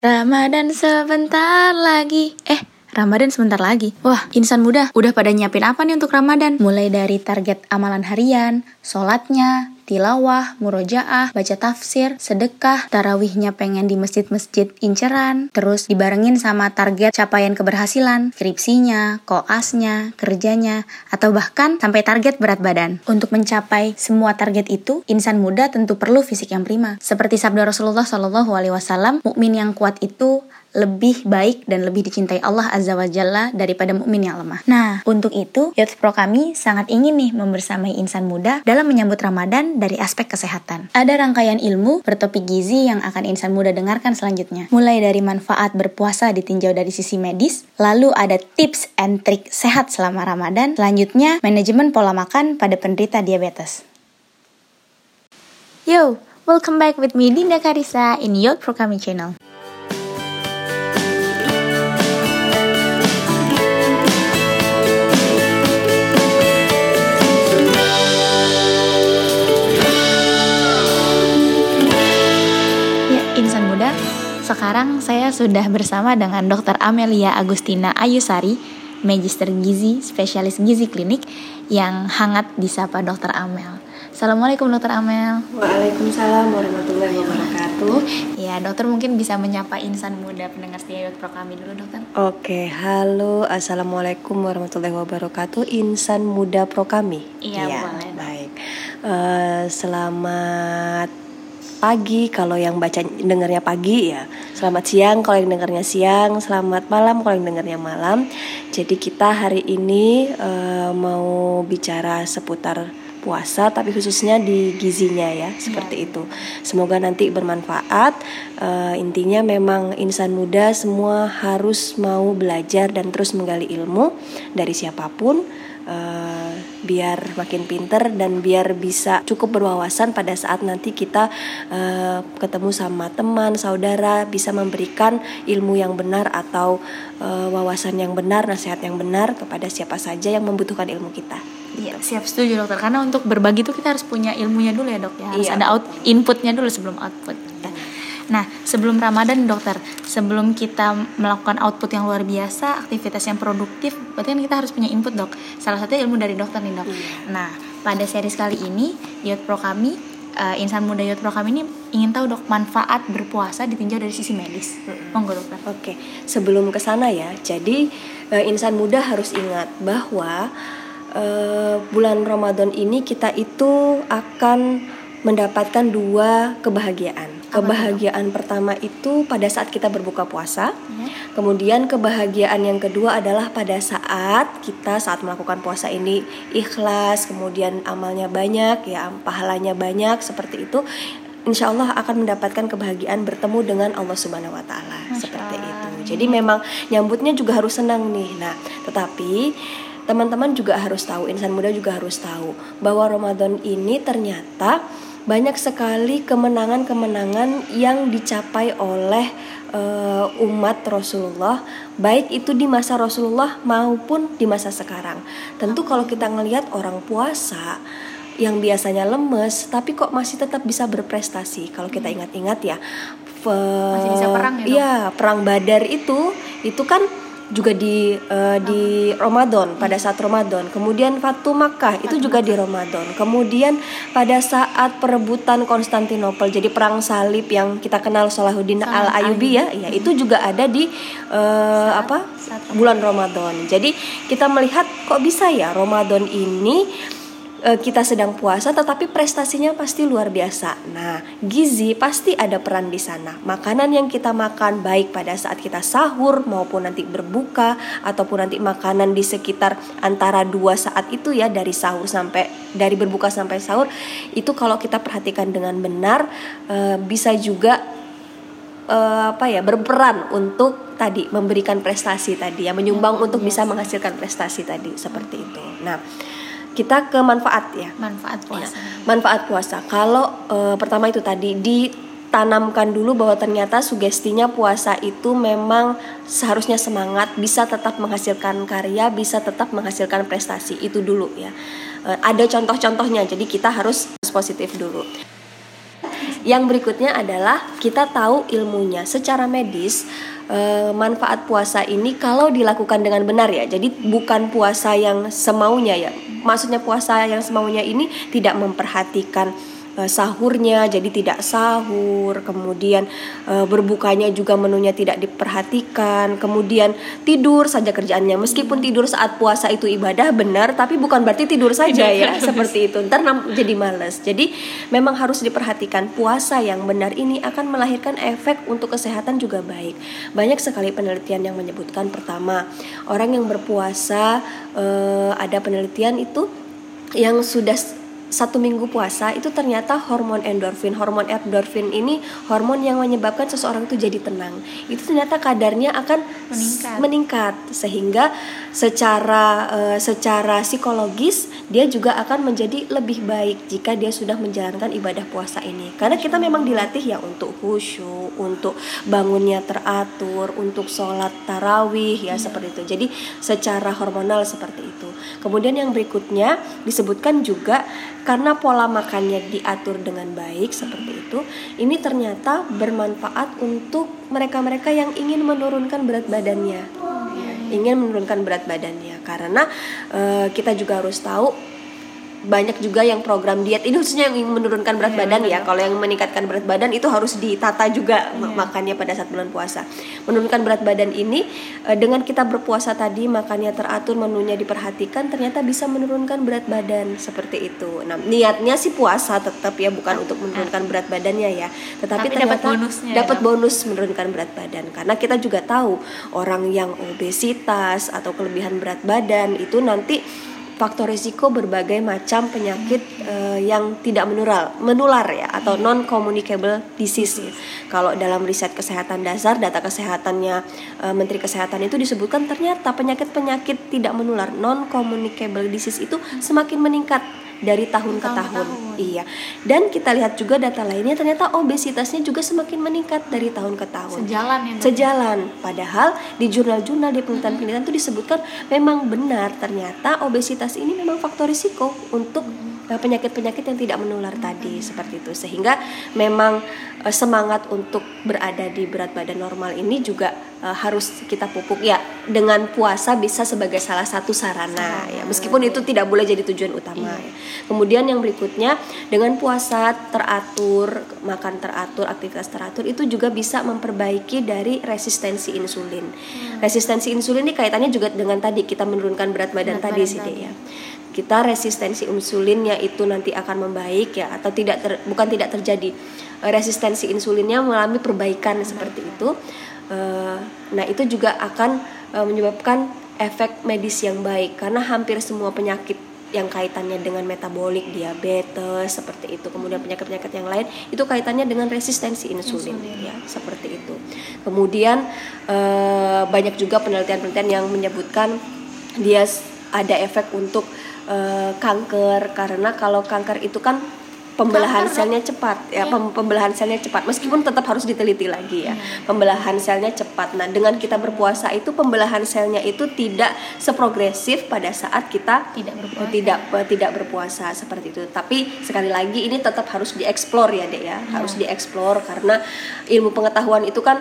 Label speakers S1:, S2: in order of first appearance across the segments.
S1: Ramadan sebentar lagi. Eh, Ramadan sebentar lagi. Wah, insan muda, udah pada nyiapin apa nih untuk Ramadan? Mulai dari target amalan harian, sholatnya, tilawah, murojaah, baca tafsir, sedekah, tarawihnya pengen di masjid-masjid inceran, terus dibarengin sama target capaian keberhasilan, skripsinya, koasnya, kerjanya, atau bahkan sampai target berat badan. Untuk mencapai semua target itu, insan muda tentu perlu fisik yang prima. Seperti sabda Rasulullah Shallallahu Alaihi Wasallam, mukmin yang kuat itu lebih baik dan lebih dicintai Allah Azza wa Jalla daripada mukmin yang lemah. Nah, untuk itu, Youth Pro kami sangat ingin nih membersamai insan muda dalam menyambut Ramadan dari aspek kesehatan. Ada rangkaian ilmu bertopik gizi yang akan insan muda dengarkan selanjutnya. Mulai dari manfaat berpuasa ditinjau dari sisi medis, lalu ada tips and trik sehat selama Ramadan, selanjutnya manajemen pola makan pada penderita diabetes. Yo, welcome back with me Dinda Karisa in Youth Pro Kami channel. Sekarang saya sudah bersama dengan Dr. Amelia Agustina Ayusari, Magister Gizi, spesialis gizi klinik yang hangat disapa Dr. Amel. Assalamualaikum Dr. Amel.
S2: Waalaikumsalam warahmatullahi wabarakatuh.
S1: Ya, dokter mungkin bisa menyapa insan muda pendengar setia Pro kami dulu, dokter.
S2: Oke, halo, assalamualaikum warahmatullahi wabarakatuh. Insan muda pro kami.
S1: Iya, ya, boleh.
S2: Baik. Uh, selamat pagi. Kalau yang baca dengarnya pagi ya selamat siang. Kalau yang dengarnya siang selamat malam. Kalau yang dengarnya malam. Jadi kita hari ini uh, mau bicara seputar puasa tapi khususnya di gizinya ya seperti ya. itu. Semoga nanti bermanfaat. Uh, intinya memang insan muda semua harus mau belajar dan terus menggali ilmu dari siapa pun. Uh, biar makin pinter dan biar bisa cukup berwawasan pada saat nanti kita uh, ketemu sama teman saudara bisa memberikan ilmu yang benar atau uh, wawasan yang benar nasihat yang benar kepada siapa saja yang membutuhkan ilmu kita.
S1: Iya, siap setuju dokter. Karena untuk berbagi itu kita harus punya ilmunya dulu ya dok ya. Harus iya. ada out inputnya dulu sebelum output. Nah, sebelum Ramadan dokter, sebelum kita melakukan output yang luar biasa, aktivitas yang produktif, berarti kan kita harus punya input dok. Salah satunya ilmu dari dokter nih dok. Iya. Nah, pada seri kali ini, Youth Pro kami, uh, insan muda Youth Pro kami ini ingin tahu dok manfaat berpuasa ditinjau dari sisi medis. Hmm. Monggo dokter.
S2: Oke, sebelum ke sana ya, jadi uh, insan muda harus ingat bahwa uh, bulan Ramadan ini kita itu akan mendapatkan dua kebahagiaan kebahagiaan pertama itu pada saat kita berbuka puasa. Hmm. Kemudian kebahagiaan yang kedua adalah pada saat kita saat melakukan puasa ini ikhlas, kemudian amalnya banyak, ya pahalanya banyak seperti itu. Insya Allah akan mendapatkan kebahagiaan bertemu dengan Allah Subhanahu Wa Taala seperti itu. Jadi memang nyambutnya juga harus senang nih. Nah, tetapi teman-teman juga harus tahu, insan muda juga harus tahu bahwa Ramadan ini ternyata banyak sekali kemenangan-kemenangan yang dicapai oleh uh, umat Rasulullah, baik itu di masa Rasulullah maupun di masa sekarang. Tentu kalau kita ngelihat orang puasa yang biasanya lemes, tapi kok masih tetap bisa berprestasi. Kalau kita ingat-ingat ya,
S1: masih bisa perang ya.
S2: Iya, perang Badar itu itu kan juga di uh, di Ramadan pada saat Ramadan. Kemudian Fatu Makkah itu juga di Ramadan. Kemudian pada saat perebutan Konstantinopel jadi perang salib yang kita kenal Salahuddin Al Ayyubi ya, ya itu juga ada di uh, apa? bulan Ramadan. Jadi kita melihat kok bisa ya Ramadan ini kita sedang puasa tetapi prestasinya pasti luar biasa. Nah, gizi pasti ada peran di sana. Makanan yang kita makan baik pada saat kita sahur maupun nanti berbuka ataupun nanti makanan di sekitar antara dua saat itu ya dari sahur sampai dari berbuka sampai sahur itu kalau kita perhatikan dengan benar e, bisa juga e, apa ya berperan untuk tadi memberikan prestasi tadi ya menyumbang untuk bisa menghasilkan prestasi tadi seperti itu. Nah, kita ke manfaat ya.
S1: Manfaat puasa. Ya,
S2: manfaat puasa. Kalau e, pertama itu tadi ditanamkan dulu bahwa ternyata sugestinya puasa itu memang seharusnya semangat bisa tetap menghasilkan karya bisa tetap menghasilkan prestasi. Itu dulu ya. E, ada contoh-contohnya jadi kita harus positif dulu. Yang berikutnya adalah kita tahu ilmunya. Secara medis eh, manfaat puasa ini kalau dilakukan dengan benar ya. Jadi bukan puasa yang semaunya ya. Maksudnya puasa yang semaunya ini tidak memperhatikan sahurnya jadi tidak sahur, kemudian e, berbukanya juga menunya tidak diperhatikan, kemudian tidur saja kerjaannya. Meskipun tidur saat puasa itu ibadah benar, tapi bukan berarti tidur saja ya seperti itu. Ntar jadi males. Jadi memang harus diperhatikan puasa yang benar ini akan melahirkan efek untuk kesehatan juga baik. Banyak sekali penelitian yang menyebutkan pertama orang yang berpuasa e, ada penelitian itu yang sudah satu minggu puasa itu ternyata hormon endorfin. Hormon endorfin ini hormon yang menyebabkan seseorang itu jadi tenang. Itu ternyata kadarnya akan meningkat, meningkat. Sehingga secara uh, secara psikologis dia juga akan menjadi lebih baik jika dia sudah menjalankan ibadah puasa ini. Karena kita memang dilatih ya untuk khusyuk untuk bangunnya teratur untuk sholat tarawih ya hmm. seperti itu. Jadi secara hormonal seperti itu. Kemudian yang berikutnya disebutkan juga karena pola makannya diatur dengan baik seperti itu ini ternyata bermanfaat untuk mereka-mereka yang ingin menurunkan berat badannya. Ingin menurunkan berat badannya. Karena uh, kita juga harus tahu banyak juga yang program diet ini khususnya yang menurunkan berat yeah, badan ya. Kalau yang meningkatkan berat badan itu harus ditata juga yeah. makannya pada saat bulan puasa. Menurunkan berat badan ini eh, dengan kita berpuasa tadi makannya teratur, menunya diperhatikan ternyata bisa menurunkan berat badan seperti itu. Nah, niatnya sih puasa tetap ya bukan untuk menurunkan berat badannya ya, tetapi Tapi ternyata dapat, bonusnya, dapat ya. bonus menurunkan berat badan karena kita juga tahu orang yang obesitas atau kelebihan berat badan itu nanti faktor risiko berbagai macam penyakit uh, yang tidak menular, menular ya atau non communicable disease. Ya. Kalau dalam riset kesehatan dasar data kesehatannya uh, Menteri Kesehatan itu disebutkan ternyata penyakit-penyakit tidak menular non communicable disease itu semakin meningkat dari tahun, ke tahun. tahun. Iya. Dan kita lihat juga data lainnya ternyata obesitasnya juga semakin meningkat dari tahun ke tahun.
S1: Sejalan ya.
S2: Sejalan. Padahal di jurnal-jurnal di penelitian-penelitian itu disebutkan memang benar ternyata obesitas ini memang faktor risiko untuk penyakit-penyakit yang tidak menular tadi seperti itu. Sehingga memang uh, semangat untuk berada di berat badan normal ini juga uh, harus kita pupuk. Ya dengan puasa bisa sebagai salah satu sarana ya. Meskipun itu tidak boleh jadi tujuan utama iya. ya. kemudian yang berikutnya dengan puasa teratur makan teratur aktivitas teratur itu juga bisa memperbaiki dari resistensi insulin. Hmm. resistensi insulin ini kaitannya juga dengan tadi kita menurunkan berat badan berat tadi sih ya kita resistensi insulinnya itu nanti akan membaik ya atau tidak ter, bukan tidak terjadi. Eh, resistensi insulinnya mengalami perbaikan seperti itu. Eh, nah itu juga akan eh, menyebabkan efek medis yang baik karena hampir semua penyakit yang kaitannya dengan metabolik diabetes seperti itu kemudian penyakit-penyakit yang lain itu kaitannya dengan resistensi insulin, insulin. ya seperti itu. Kemudian banyak juga penelitian-penelitian yang menyebutkan dia ada efek untuk uh, kanker karena kalau kanker itu kan pembelahan kanker, selnya cepat ya iya. pembelahan selnya cepat meskipun tetap harus diteliti lagi ya hmm. pembelahan selnya cepat nah dengan kita berpuasa itu pembelahan selnya itu tidak seprogresif pada saat kita
S1: tidak berpuasa.
S2: tidak uh, tidak berpuasa seperti itu tapi sekali lagi ini tetap harus dieksplor ya dek ya hmm. harus dieksplor karena ilmu pengetahuan itu kan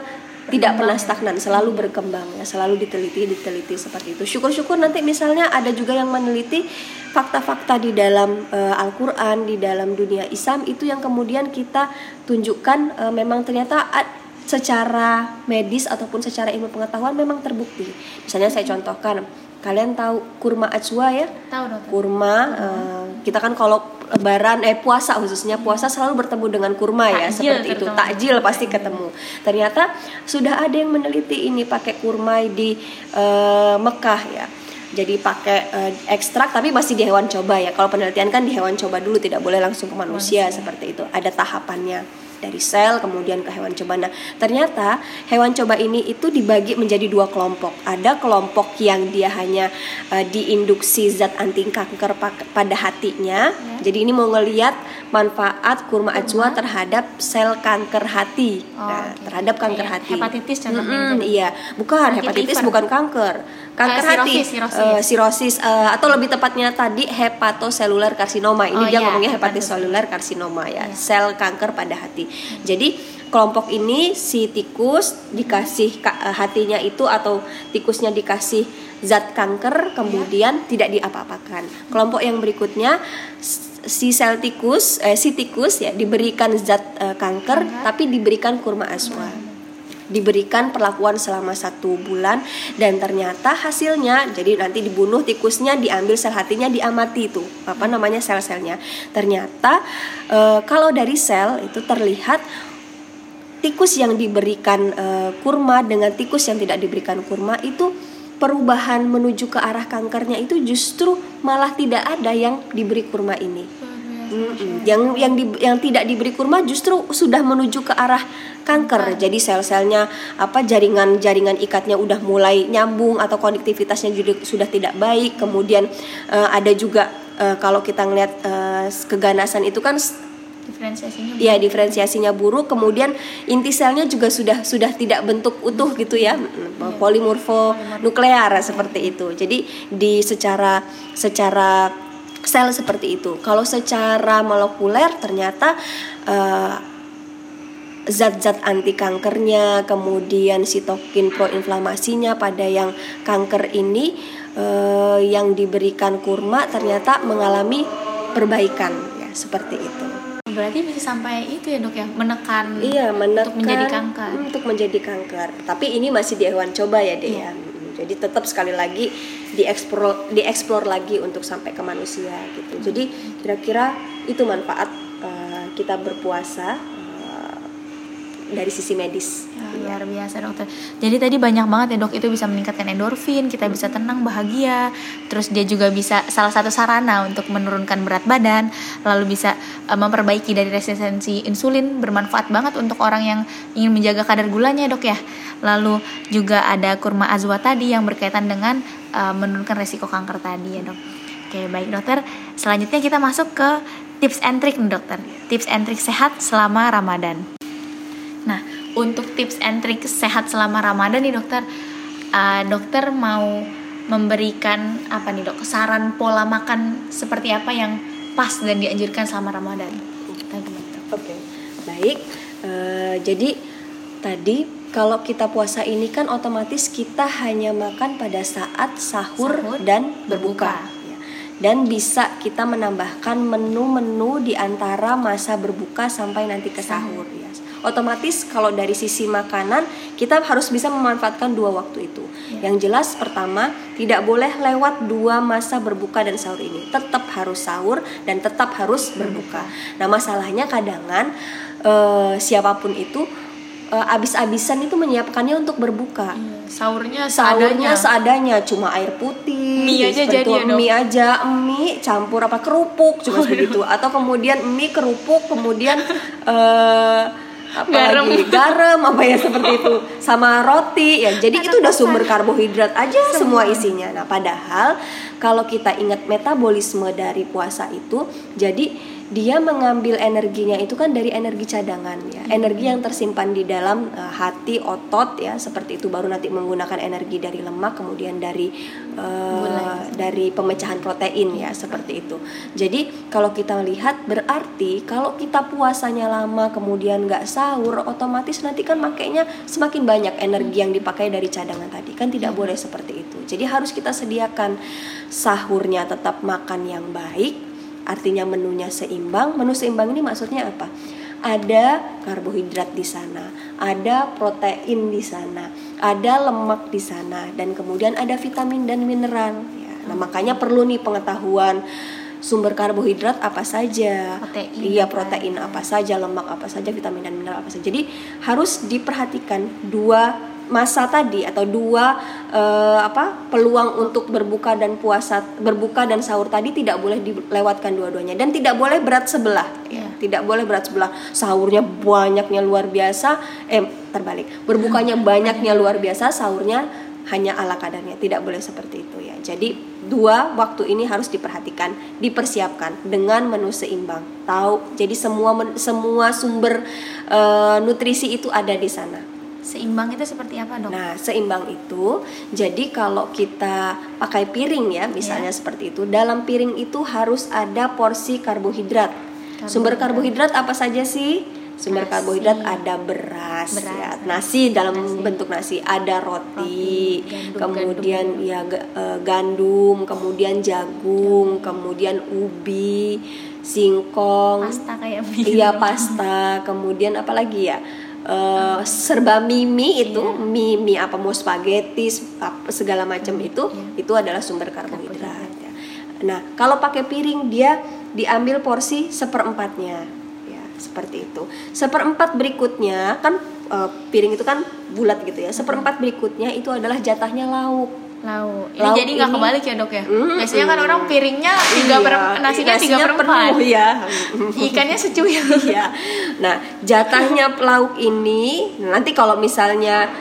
S2: tidak pernah stagnan selalu berkembang ya selalu diteliti diteliti seperti itu. Syukur-syukur nanti misalnya ada juga yang meneliti fakta-fakta di dalam uh, Al-Qur'an di dalam dunia Islam itu yang kemudian kita tunjukkan uh, memang ternyata secara medis ataupun secara ilmu pengetahuan memang terbukti. Misalnya saya contohkan kalian tahu kurma ajwa ya?
S1: Tahu dong
S2: kurma uh, kita kan kalau lebaran eh puasa khususnya puasa selalu bertemu dengan kurma ya seperti itu. takjil pasti ketemu. Ternyata sudah ada yang meneliti ini pakai kurma di uh, Mekah ya. Jadi pakai uh, ekstrak tapi masih di hewan coba ya. Kalau penelitian kan di hewan coba dulu tidak boleh langsung ke manusia, manusia. seperti itu. Ada tahapannya dari sel kemudian ke hewan coba. Nah, ternyata hewan coba ini itu dibagi menjadi dua kelompok. Ada kelompok yang dia hanya uh, diinduksi zat anti kanker pada hatinya. Ya. Jadi ini mau ngelihat manfaat kurma ajwa terhadap sel kanker hati. Oh, nah, okay. terhadap kanker Kayak hati.
S1: Hepatitis contohnya.
S2: Mm -hmm, iya, bukan hepatitis liver. bukan kanker. Kanker uh, hati, sirosis, uh, sirosis uh, atau lebih tepatnya tadi hepatoselular karsinoma. Ini oh, dia iya, ngomongnya hepatoselular karsinoma ya, iya. sel kanker pada hati. Jadi kelompok ini si tikus dikasih hatinya itu atau tikusnya dikasih zat kanker kemudian tidak diapa-apakan. Kelompok yang berikutnya si sel tikus eh, si tikus ya diberikan zat eh, kanker Kanker. tapi diberikan kurma aswa. Diberikan perlakuan selama satu bulan dan ternyata hasilnya jadi nanti dibunuh tikusnya diambil sel hatinya diamati itu apa namanya sel-selnya. Ternyata e, kalau dari sel itu terlihat tikus yang diberikan e, kurma dengan tikus yang tidak diberikan kurma itu perubahan menuju ke arah kankernya itu justru malah tidak ada yang diberi kurma ini. Mm-mm. Yang yang di, yang tidak diberi kurma justru sudah menuju ke arah kanker. Jadi sel-selnya apa jaringan-jaringan ikatnya udah mulai nyambung atau konektivitasnya juga sudah tidak baik. Kemudian uh, ada juga uh, kalau kita ngelihat uh, keganasan itu kan
S1: diferensiasinya
S2: ya diferensiasinya buruk. Kemudian inti selnya juga sudah sudah tidak bentuk utuh gitu ya. Yeah. polimorfo nuklear seperti itu. Jadi di secara secara sel seperti itu. Kalau secara molekuler ternyata uh, zat-zat anti kankernya, kemudian sitokin proinflamasinya pada yang kanker ini uh, yang diberikan kurma ternyata mengalami perbaikan. Ya seperti itu
S1: berarti bisa sampai itu ya dok ya? Menekan
S2: iya menekan
S1: untuk menjadi kanker.
S2: untuk menjadi kanker. Tapi ini masih di hewan coba ya deh iya. ya? Jadi tetap sekali lagi dieksplor dieksplor lagi untuk sampai ke manusia gitu. Jadi kira-kira itu manfaat uh, kita berpuasa dari sisi medis.
S1: Ya, luar biasa dokter. Jadi tadi banyak banget ya dok itu bisa meningkatkan endorfin, kita bisa tenang, bahagia. Terus dia juga bisa salah satu sarana untuk menurunkan berat badan, lalu bisa uh, memperbaiki dari resistensi insulin, bermanfaat banget untuk orang yang ingin menjaga kadar gulanya dok ya. Lalu juga ada kurma azwa tadi yang berkaitan dengan uh, menurunkan resiko kanker tadi ya dok. Oke baik dokter. Selanjutnya kita masuk ke tips and trick dokter. Tips and trick sehat selama Ramadan. Untuk tips and trick sehat selama Ramadan nih dokter, uh, dokter mau memberikan apa nih dok, saran pola makan seperti apa yang pas dan dianjurkan selama Ramadan?
S2: Oke, okay. baik. Uh, jadi tadi kalau kita puasa ini kan otomatis kita hanya makan pada saat sahur, sahur dan berbuka. berbuka dan bisa kita menambahkan menu-menu di antara masa berbuka sampai nanti ke sahur ya. Otomatis kalau dari sisi makanan kita harus bisa memanfaatkan dua waktu itu. Ya. Yang jelas pertama tidak boleh lewat dua masa berbuka dan sahur ini. Tetap harus sahur dan tetap harus berbuka. Nah masalahnya kadangan uh, siapa pun itu uh, abis-abisan itu menyiapkannya untuk berbuka.
S1: Iya. Sahurnya
S2: seadanya. Sahurnya seadanya, cuma air putih,
S1: mie aja jadi
S2: ya, mie aja, mie campur apa kerupuk cuma oh, begitu. Atau kemudian mie kerupuk, kemudian uh, apa garam. garam apa ya seperti itu sama roti ya jadi itu udah sumber karbohidrat aja semua. semua isinya nah padahal kalau kita ingat metabolisme dari puasa itu jadi dia mengambil energinya itu kan dari energi cadangan ya. Energi yang tersimpan di dalam uh, hati otot ya seperti itu. Baru nanti menggunakan energi dari lemak kemudian dari uh, dari pemecahan protein ya seperti itu. Jadi kalau kita lihat berarti kalau kita puasanya lama kemudian nggak sahur otomatis nanti kan makainya semakin banyak energi yang dipakai dari cadangan tadi. Kan tidak hmm. boleh seperti itu. Jadi harus kita sediakan sahurnya tetap makan yang baik artinya menunya seimbang. Menu seimbang ini maksudnya apa? Ada karbohidrat di sana, ada protein di sana, ada lemak di sana, dan kemudian ada vitamin dan mineral. Ya, nah makanya perlu nih pengetahuan sumber karbohidrat apa saja, protein, iya protein apa saja, lemak apa saja, vitamin dan mineral apa saja. Jadi harus diperhatikan dua masa tadi atau dua uh, apa peluang untuk berbuka dan puasa berbuka dan sahur tadi tidak boleh dilewatkan dua-duanya. Dan tidak boleh berat sebelah. Ya. tidak boleh berat sebelah. Sahurnya banyaknya luar biasa. Eh terbalik. Berbukanya banyaknya luar biasa sahurnya hanya ala kadarnya. Tidak boleh seperti itu ya. Jadi dua waktu ini harus diperhatikan dipersiapkan dengan menu seimbang. Tahu? Jadi semua semua sumber uh, nutrisi itu ada di sana
S1: Seimbang itu seperti apa dok?
S2: Nah seimbang itu jadi kalau kita pakai piring ya misalnya yeah. seperti itu dalam piring itu harus ada porsi karbohidrat. karbohidrat. Sumber karbohidrat apa saja sih? sumber
S1: Nasi.
S2: karbohidrat ada beras,
S1: Beras,
S2: ya
S1: nasi.
S2: nasi dalam
S1: Nasi.
S2: bentuk nasi ada roti,
S1: Roti, gandum,
S2: kemudian ya ga- eh, gandum kemudian jagung kemudian ubi singkong
S1: pasta kayak
S2: iya pasta kemudian apa lagi ya Eh, serba mie itu mie mie apa mau spaghetti apa, segala macam itu
S1: Iya.
S2: itu adalah sumber karbohidrat. ya. nah kalau pakai piring dia diambil porsi seperempatnya ya seperti itu. Seperempat berikutnya kan eh, piring itu kan bulat gitu ya. Seperempat berikutnya itu adalah jatahnya lauk
S1: lauk ini
S2: Lauk
S1: jadi nggak kebalik ya dok ya?
S2: Mm,
S1: biasanya kan orang piringnya tiga per
S2: Iya,
S1: nasinya tiga per empat.
S2: ya
S1: ikannya secuil.
S2: Iya. Nah, jatahnya lauk ini nanti kalau misalnya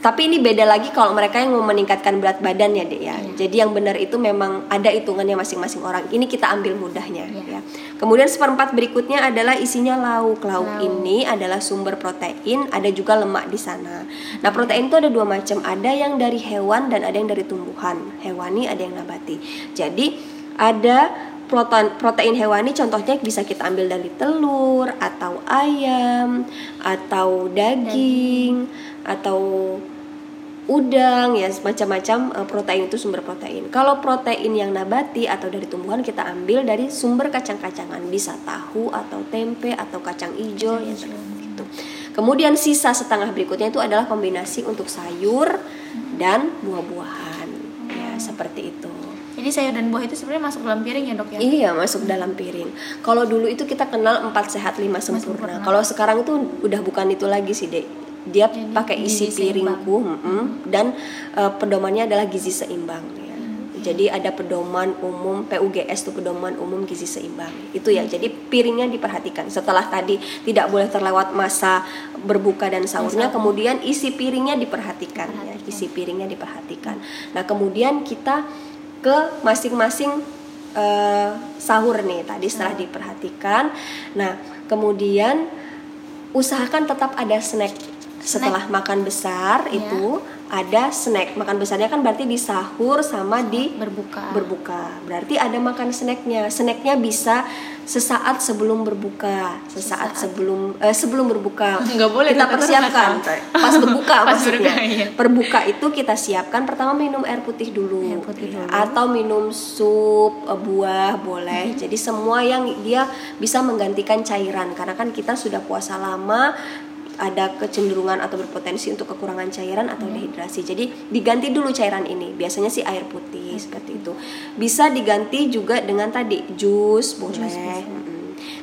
S2: tapi ini beda lagi kalau mereka yang mau meningkatkan berat badan ya, Dek ya.
S1: Iya.
S2: Jadi yang benar itu memang ada hitungannya masing-masing orang. Ini kita ambil mudahnya
S1: Iya.
S2: ya. Kemudian seperempat berikutnya adalah isinya lauk. Lauk
S1: Lauk.
S2: ini adalah sumber protein, ada juga lemak di sana. Nah, protein itu ada dua macam, ada yang dari hewan dan ada yang dari tumbuhan. Hewani ada yang nabati. Jadi ada protein protein hewani contohnya bisa kita ambil dari telur atau ayam atau daging, atau udang ya macam-macam eh, protein itu sumber protein. Kalau protein yang nabati atau dari tumbuhan kita ambil dari sumber kacang-kacangan bisa tahu atau tempe atau kacang hijau ya gitu. Kemudian sisa setengah berikutnya itu adalah kombinasi untuk sayur dan buah-buahan ya seperti itu.
S1: jadi sayur dan buah itu sebenarnya masuk dalam piring ya dok ya
S2: Iya masuk dalam piring. Kalau dulu itu kita kenal empat sehat lima sempurna.
S1: sempurna.
S2: Kalau sekarang itu udah bukan itu lagi sih dek. Dia
S1: Jadi
S2: pakai isi piringku mm-mm, dan eh, pedomannya adalah gizi seimbang. Ya. Jadi ada pedoman umum PUGS tuh pedoman umum gizi seimbang. Itu ya. Jadi piringnya diperhatikan. Setelah tadi tidak boleh terlewat masa berbuka dan sahurnya,
S1: Sahur.
S2: kemudian isi piringnya diperhatikan. Ya. Isi piringnya diperhatikan. Nah kemudian kita ke masing-masing eh, sahur nih tadi setelah diperhatikan. Nah, kemudian usahakan tetap ada snack setelah makan besar
S1: Ya.
S2: itu ada snack. Makan besarnya kan berarti di sahur sama di
S1: berbuka
S2: berbuka. Berarti ada makan snacknya. Snacknya bisa sesaat sebelum berbuka, sesaat,
S1: Sesaat.
S2: sebelum eh, sebelum berbuka.
S1: Nggak boleh
S2: kita persiapkan pas berbuka
S1: Pas
S2: maksudnya.
S1: berbuka, iya.
S2: Berbuka itu kita siapkan pertama minum air putih dulu,
S1: Air putih dulu.
S2: atau minum sup eh, buah boleh.
S1: Hmm.
S2: Jadi semua yang dia bisa menggantikan cairan karena kan kita sudah puasa lama ada kecenderungan atau berpotensi untuk kekurangan cairan atau
S1: Hmm.
S2: dehidrasi. Jadi diganti dulu cairan ini. Biasanya sih air putih seperti itu. Bisa diganti juga dengan tadi jus boleh.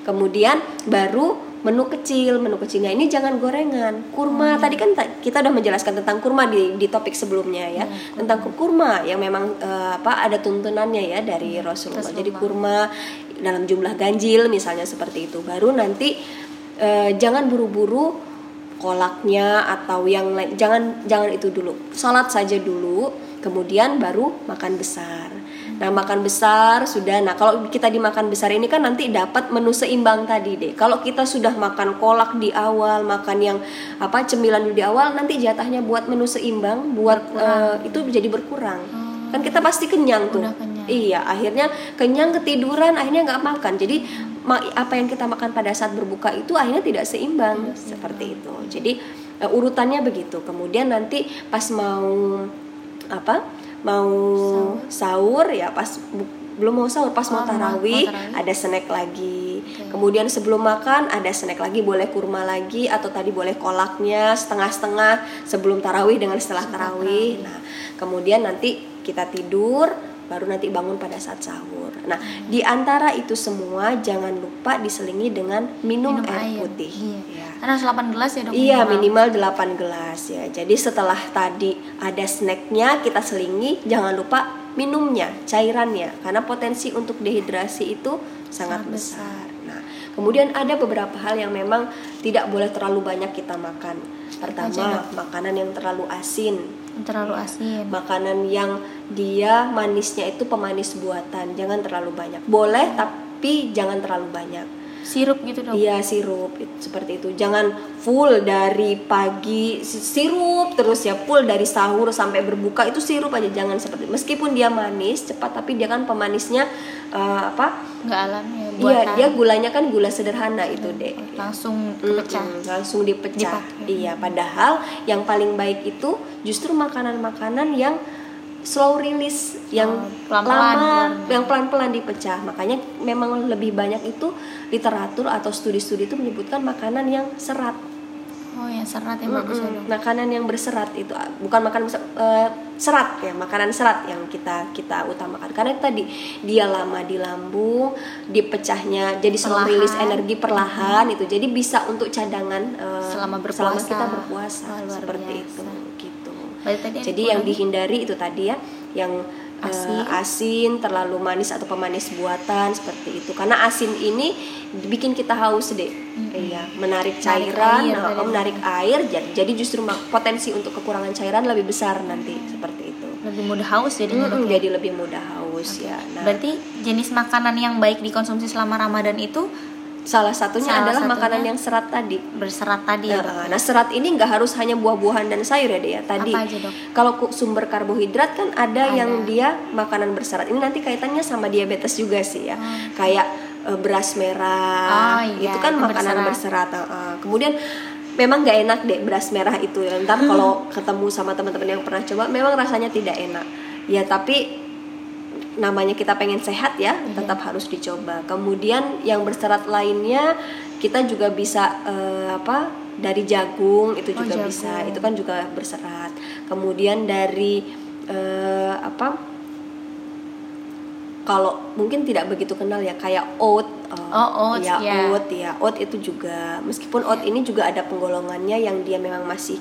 S2: Kemudian baru menu kecil. Menu kecilnya ini jangan gorengan. Kurma tadi kan ta- kita udah menjelaskan tentang kurma di di topik sebelumnya ya. Tentang ku- kurma yang memang eh, apa ada tuntunannya ya dari Rasulullah. Jadi
S1: Rasulullah.
S2: kurma dalam jumlah ganjil misalnya seperti itu. Baru nanti eh, jangan buru-buru kolaknya atau yang lain. Jangan jangan itu dulu. Salat saja dulu kemudian baru makan besar. Nah makan besar sudah. Nah kalau kita dimakan besar ini kan nanti dapat menu seimbang tadi deh kalau kita sudah makan kolak di awal makan yang apa cemilan di awal nanti jatahnya buat menu seimbang buat eh, itu jadi berkurang kan kita pasti kenyang tuh
S1: Udah kenyang.
S2: Iya, akhirnya kenyang ketiduran, akhirnya nggak makan. Jadi apa yang kita makan pada saat berbuka itu akhirnya tidak seimbang seperti itu. Jadi eh, urutannya begitu. Kemudian nanti pas mau apa? Mau sahur, ya pas belum mau sahur, pas
S1: Oh,
S2: mau tarawih ada snack lagi. Kemudian sebelum makan ada snack lagi, boleh kurma lagi atau tadi boleh kolaknya setengah-setengah sebelum tarawih dengan setelah tarawih. Nah, kemudian nanti kita tidur baru nanti bangun pada saat sahur. Nah, di antara itu semua jangan lupa diselingi dengan minum,
S1: Minum
S2: air,
S1: air.
S2: putih.
S1: Iya.
S2: Ya.
S1: Karena harus 8 gelas ya dok
S2: Iya minimal 8 gelas ya. Jadi setelah tadi ada snacknya kita selingi, jangan lupa minumnya, cairannya, karena potensi untuk dehidrasi itu sangat,
S1: Sangat
S2: besar. Nah, kemudian ada beberapa hal yang memang tidak boleh terlalu banyak kita makan. Pertama, makanan yang terlalu asin,
S1: terlalu asin
S2: makanan yang dia manisnya itu pemanis buatan, jangan terlalu banyak. Boleh tapi jangan terlalu banyak.
S1: Sirup gitu dok
S2: Iya sirup seperti itu. Jangan full dari pagi si- sirup terus ya full dari sahur sampai berbuka itu sirup aja jangan seperti meskipun dia manis cepat tapi dia kan pemanisnya eh, apa?
S1: nggak alami ya
S2: Iya dia gulanya kan gula sederhana itu deh.
S1: langsung kepecah
S2: Mm-mm, langsung dipecah.
S1: Dipakai.
S2: Iya, padahal yang paling baik itu justru makanan-makanan yang slow release, yang
S1: Oh, pelan-pelan,
S2: lama,
S1: pelan.
S2: yang pelan-pelan dipecah. Makanya memang lebih banyak itu literatur atau studi-studi itu menyebutkan makanan yang serat.
S1: oh yang serat yang bagus ya
S2: Mm-mm,
S1: dok
S2: makanan yang berserat itu bukan makanan eh, serat ya, makanan serat yang kita kita utamakan. Karena tadi dia lama di lambung, dipecahnya jadi slow release energi perlahan itu. Jadi bisa untuk cadangan eh,
S1: Selama
S2: selama
S1: berpuasa.
S2: kita berpuasa
S1: Oh,
S2: seperti
S1: biasa.
S2: itu
S1: tadi
S2: Jadi yang dihindari itu tadi ya, yang eh,
S1: Asin.
S2: asin, terlalu manis atau pemanis buatan seperti itu. Karena asin ini bikin kita haus deh, iya, menarik
S1: Menarik
S2: cairan,
S1: air
S2: nah, menarik air. Jadi, jadi justru potensi untuk kekurangan cairan lebih besar nanti seperti itu.
S1: lebih mudah haus jadinya dok
S2: Mm-mm,
S1: ya?
S2: jadi lebih mudah haus ya. Nah,
S1: berarti jenis makanan yang baik dikonsumsi selama ramadan itu
S2: salah satunya
S1: salah
S2: adalah
S1: satunya-
S2: makanan yang serat tadi.
S1: berserat tadi ya dok
S2: Nah, nah, serat ini nggak harus hanya buah-buahan dan sayur ya deh ya. Tadi
S1: Apa aja, Dok?
S2: kalau sumber karbohidrat kan ada,
S1: Ada.
S2: yang dia makanan berserat. Ini nanti kaitannya sama diabetes juga sih ya. Kayak eh, beras merah,
S1: Oh, iya,
S2: itu kan
S1: itu
S2: makanan berserat. uh, uh. Kemudian memang nggak enak deh beras merah itu. ya. Ntar kalau ketemu sama teman-teman yang pernah coba, memang rasanya tidak enak. Ya tapi namanya kita pengen sehat ya,
S1: Iya.
S2: tetap harus dicoba. Kemudian yang berserat lainnya kita juga bisa eh, apa dari jagung itu
S1: Oh,
S2: juga
S1: jagung.
S2: bisa, itu kan juga berserat. Kemudian dari eh, apa? Kalau mungkin tidak begitu kenal ya kayak oat. eh,
S1: Oh, oats,
S2: ya,
S1: ya.
S2: oat ya. Oat itu juga meskipun oat ini juga ada penggolongannya yang dia memang masih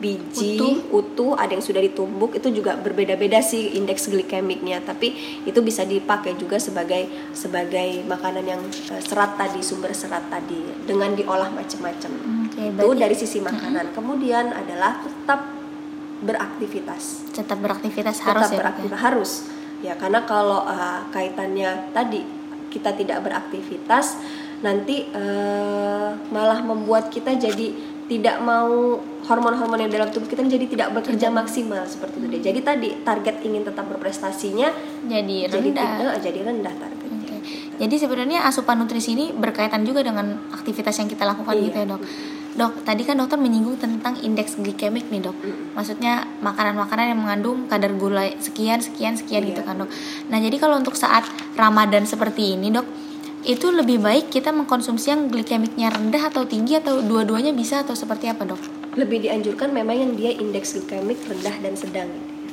S2: biji utuh. ada yang sudah ditumbuk itu juga berbeda-beda sih indeks glikemiknya. Tapi itu bisa dipakai juga sebagai sebagai makanan yang eh, serat tadi sumber serat tadi dengan diolah macam-macam.
S1: Oke,
S2: itu dari sisi makanan. Kemudian adalah tetap beraktivitas.
S1: Tetap beraktivitas
S2: tetap
S1: harus ya dok ya?
S2: beraktivitas harus. Ya karena kalau uh, kaitannya tadi kita tidak beraktivitas nanti uh, malah membuat kita jadi tidak mau hormon-hormon yang dalam tubuh kita jadi tidak bekerja maksimal seperti itu deh. Jadi tadi target ingin tetap berprestasinya
S1: jadi
S2: jadi
S1: rendah
S2: tidak jadi rendah targetnya.
S1: Jadi sebenarnya asupan nutrisi ini berkaitan juga dengan aktivitas yang kita lakukan
S2: Iya.
S1: gitu ya dok. Dok, tadi kan dokter menyinggung tentang indeks glikemik nih dok. Maksudnya makanan-makanan yang mengandung kadar gula sekian, sekian, sekian
S2: Iya.
S1: gitu kan dok. Nah jadi kalau untuk saat Ramadan seperti ini dok, itu lebih baik kita mengkonsumsi yang glikemiknya rendah atau tinggi atau dua-duanya bisa atau seperti apa dok?
S2: Lebih dianjurkan memang yang dia indeks glikemik rendah dan sedang.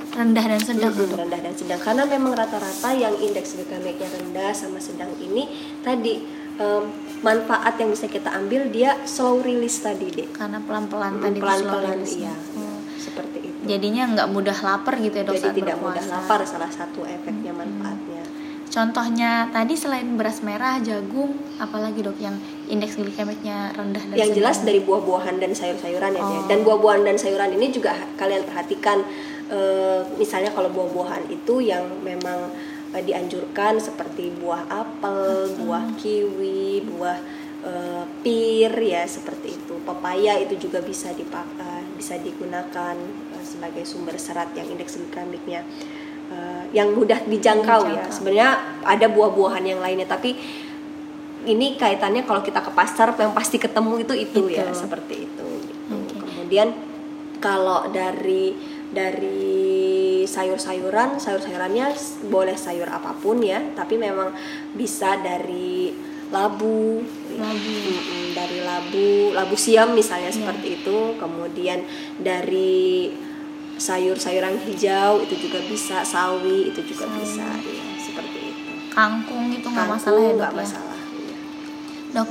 S1: Rendah dan sedang dok.
S2: rendah dan sedang karena memang rata-rata yang indeks glikemiknya rendah sama sedang ini tadi em, manfaat yang bisa kita ambil dia slow release tadi deh
S1: Karena pelan-pelan tadi itu slow
S2: pelan-pelan iya
S1: Oh.
S2: seperti itu
S1: Jadinya nggak mudah lapar gitu ya dok
S2: jadi tidak mudah
S1: berpuasa.
S2: lapar salah satu efeknya manfaatnya
S1: Contohnya tadi selain beras merah, jagung, apalagi dok yang indeks glikemiknya rendah dan
S2: yang
S1: sedang?
S2: jelas dari buah-buahan dan sayur-sayuran ya.
S1: Oh.
S2: dan buah-buahan dan sayuran ini juga kalian perhatikan eh, misalnya kalau buah-buahan itu yang memang eh, dianjurkan seperti buah apel, buah kiwi, buah eh, pir ya seperti itu. Pepaya itu juga bisa dipakai, bisa digunakan eh, sebagai sumber serat yang indeks glikemiknya eh, yang mudah dijangkau ya.
S1: Dijangkau.
S2: Sebenarnya ada buah-buahan yang lainnya tapi ini kaitannya kalau kita ke pasar yang pasti ketemu itu itu, ya
S1: Itu.
S2: seperti itu. gitu.
S1: Oke.
S2: Kemudian kalau dari dari sayur-sayuran, sayur-sayurannya boleh sayur apa pun ya, tapi memang bisa dari labu, ya.
S1: Labu.
S2: Dari labu, labu siam misalnya
S1: Iya.
S2: seperti itu. Kemudian dari sayur-sayuran hijau itu juga bisa, sawi itu juga
S1: Sawi.
S2: bisa, ya seperti itu.
S1: Kangkung itu nggak masalah ya
S2: nggak
S1: ya?
S2: masalah.
S1: Dok,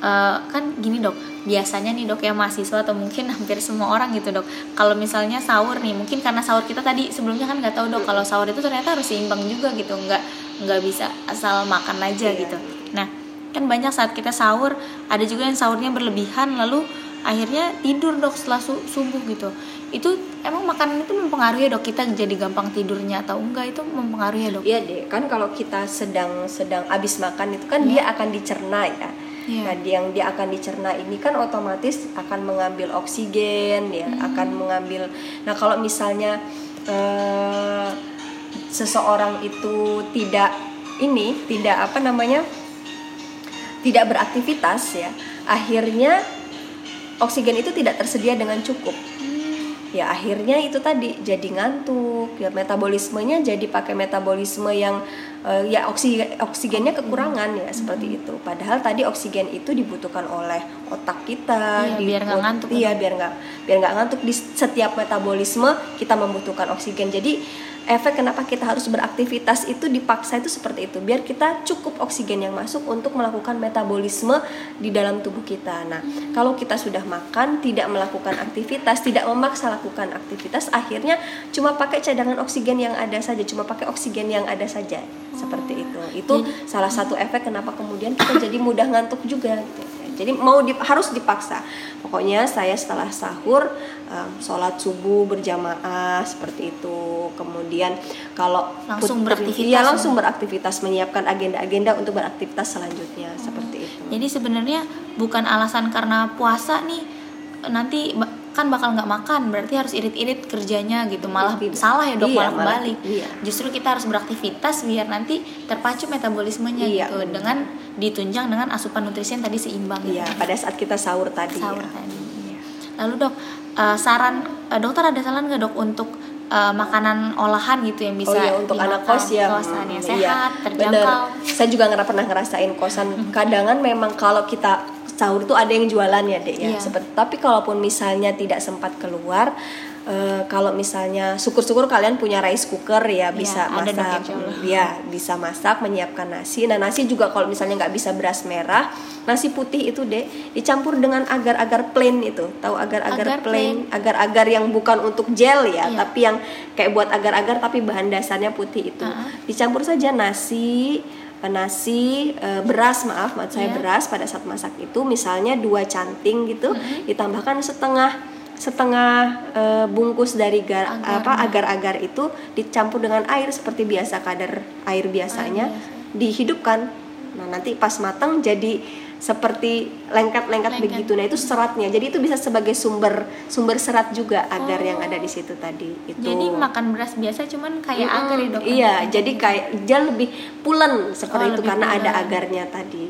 S1: eh, kan gini dok, biasanya nih dok ya mahasiswa atau mungkin hampir semua orang gitu dok. Kalau misalnya sahur nih, mungkin karena sahur kita tadi sebelumnya kan nggak tahu dok kalau sahur itu ternyata harus seimbang juga gitu, nggak nggak bisa asal makan aja
S2: Iya.
S1: gitu. Nah, kan banyak saat kita sahur ada juga yang sahurnya berlebihan lalu akhirnya tidur dok setelah su- subuh gitu. Itu emang makanan itu mempengaruhi ya dok kita jadi gampang tidurnya atau enggak itu mempengaruhi ya dok?
S2: Iya deh, kan kalau kita sedang sedang abis makan itu kan
S1: Iya.
S2: dia akan dicerna ya.
S1: Iya.
S2: Nah, yang dia akan dicerna ini kan otomatis akan mengambil oksigen, ya,
S1: Hmm.
S2: akan mengambil. Nah, kalau misalnya eh, seseorang itu tidak ini, tidak apa namanya, tidak beraktivitas ya, akhirnya oksigen itu tidak tersedia dengan cukup ya akhirnya itu tadi jadi ngantuk ya metabolismenya jadi pakai metabolisme yang eh, ya oksi oksigennya kekurangan ya seperti itu. Padahal tadi oksigen itu dibutuhkan oleh otak kita
S1: Iya, biar nggak ngantuk.
S2: iya biar nggak biar nggak ngantuk. Di setiap metabolisme kita membutuhkan oksigen. Jadi efek kenapa kita harus beraktivitas itu dipaksa itu seperti itu. Biar kita cukup oksigen yang masuk untuk melakukan metabolisme di dalam tubuh kita. Nah kalau kita sudah makan tidak melakukan aktivitas tidak memaksa lakukan aktivitas akhirnya cuma pakai cadangan oksigen yang ada saja cuma pakai oksigen yang ada saja. Seperti itu. Itu salah satu efek kenapa kemudian kita jadi mudah ngantuk juga gitu jadi mau di- harus dipaksa. Pokoknya saya setelah sahur um, sholat subuh berjamaah seperti itu. Kemudian kalau
S1: Langsung beraktivitas
S2: iya
S1: ya?
S2: langsung beraktivitas menyiapkan agenda-agenda untuk beraktivitas selanjutnya seperti itu.
S1: Jadi sebenarnya bukan alasan karena puasa nih nanti kan bakal nggak makan berarti harus irit-irit kerjanya gitu malah
S2: Tidak.
S1: salah ya dok
S2: Iya,
S1: malah kebalik
S2: iya.
S1: justru kita harus beraktivitas biar nanti terpacu metabolismenya
S2: Iya,
S1: gitu dengan ditunjang dengan asupan nutrisi yang tadi seimbang
S2: Iya
S1: gitu.
S2: pada saat kita sahur tadi
S1: sahur
S2: ya.
S1: tadi lalu dok eh, saran eh, dokter ada saran nggak dok untuk eh, makanan olahan gitu yang bisa
S2: oh iya untuk anak kos ya
S1: kosan yang sehat
S2: iya.
S1: terjangkau
S2: Bener. saya juga nggak pernah ngerasain kosan kadangan memang kalau kita sahur itu ada yang jualan ya dek ya.
S1: Iya.
S2: seperti tapi kalaupun misalnya tidak sempat keluar eh, kalau misalnya syukur-syukur kalian punya rice cooker ya bisa
S1: ada dong,
S2: masak. ya bisa masak menyiapkan nasi. Nah nasi juga kalau misalnya nggak bisa beras merah nasi putih itu dek dicampur dengan agar-agar plain itu. Tahu
S1: Agar
S2: agar-agar plain. Agar-agar yang bukan untuk gel ya
S1: Iya.
S2: tapi yang kayak buat agar-agar tapi bahan dasarnya putih itu.
S1: Ah.
S2: dicampur saja nasi nasi eh, beras maaf maksud saya
S1: Iya.
S2: beras pada saat masak itu misalnya dua canting gitu ditambahkan setengah setengah eh, bungkus dari gar,
S1: Agar.
S2: apa agar-agar itu dicampur dengan air seperti biasa kadar air biasanya
S1: Air biasa.
S2: dihidupkan nah nanti pas matang jadi seperti lengket-lengket
S1: Lengket.
S2: begitu nah itu seratnya jadi itu bisa sebagai sumber sumber serat juga agar yang ada di situ tadi itu
S1: jadi makan beras biasa cuman kayak
S2: Mm-mm,
S1: agar ya dok
S2: Iya, jadi kayak dia lebih pulen seperti
S1: Oh,
S2: itu karena ada
S1: pulen.
S2: agarnya tadi.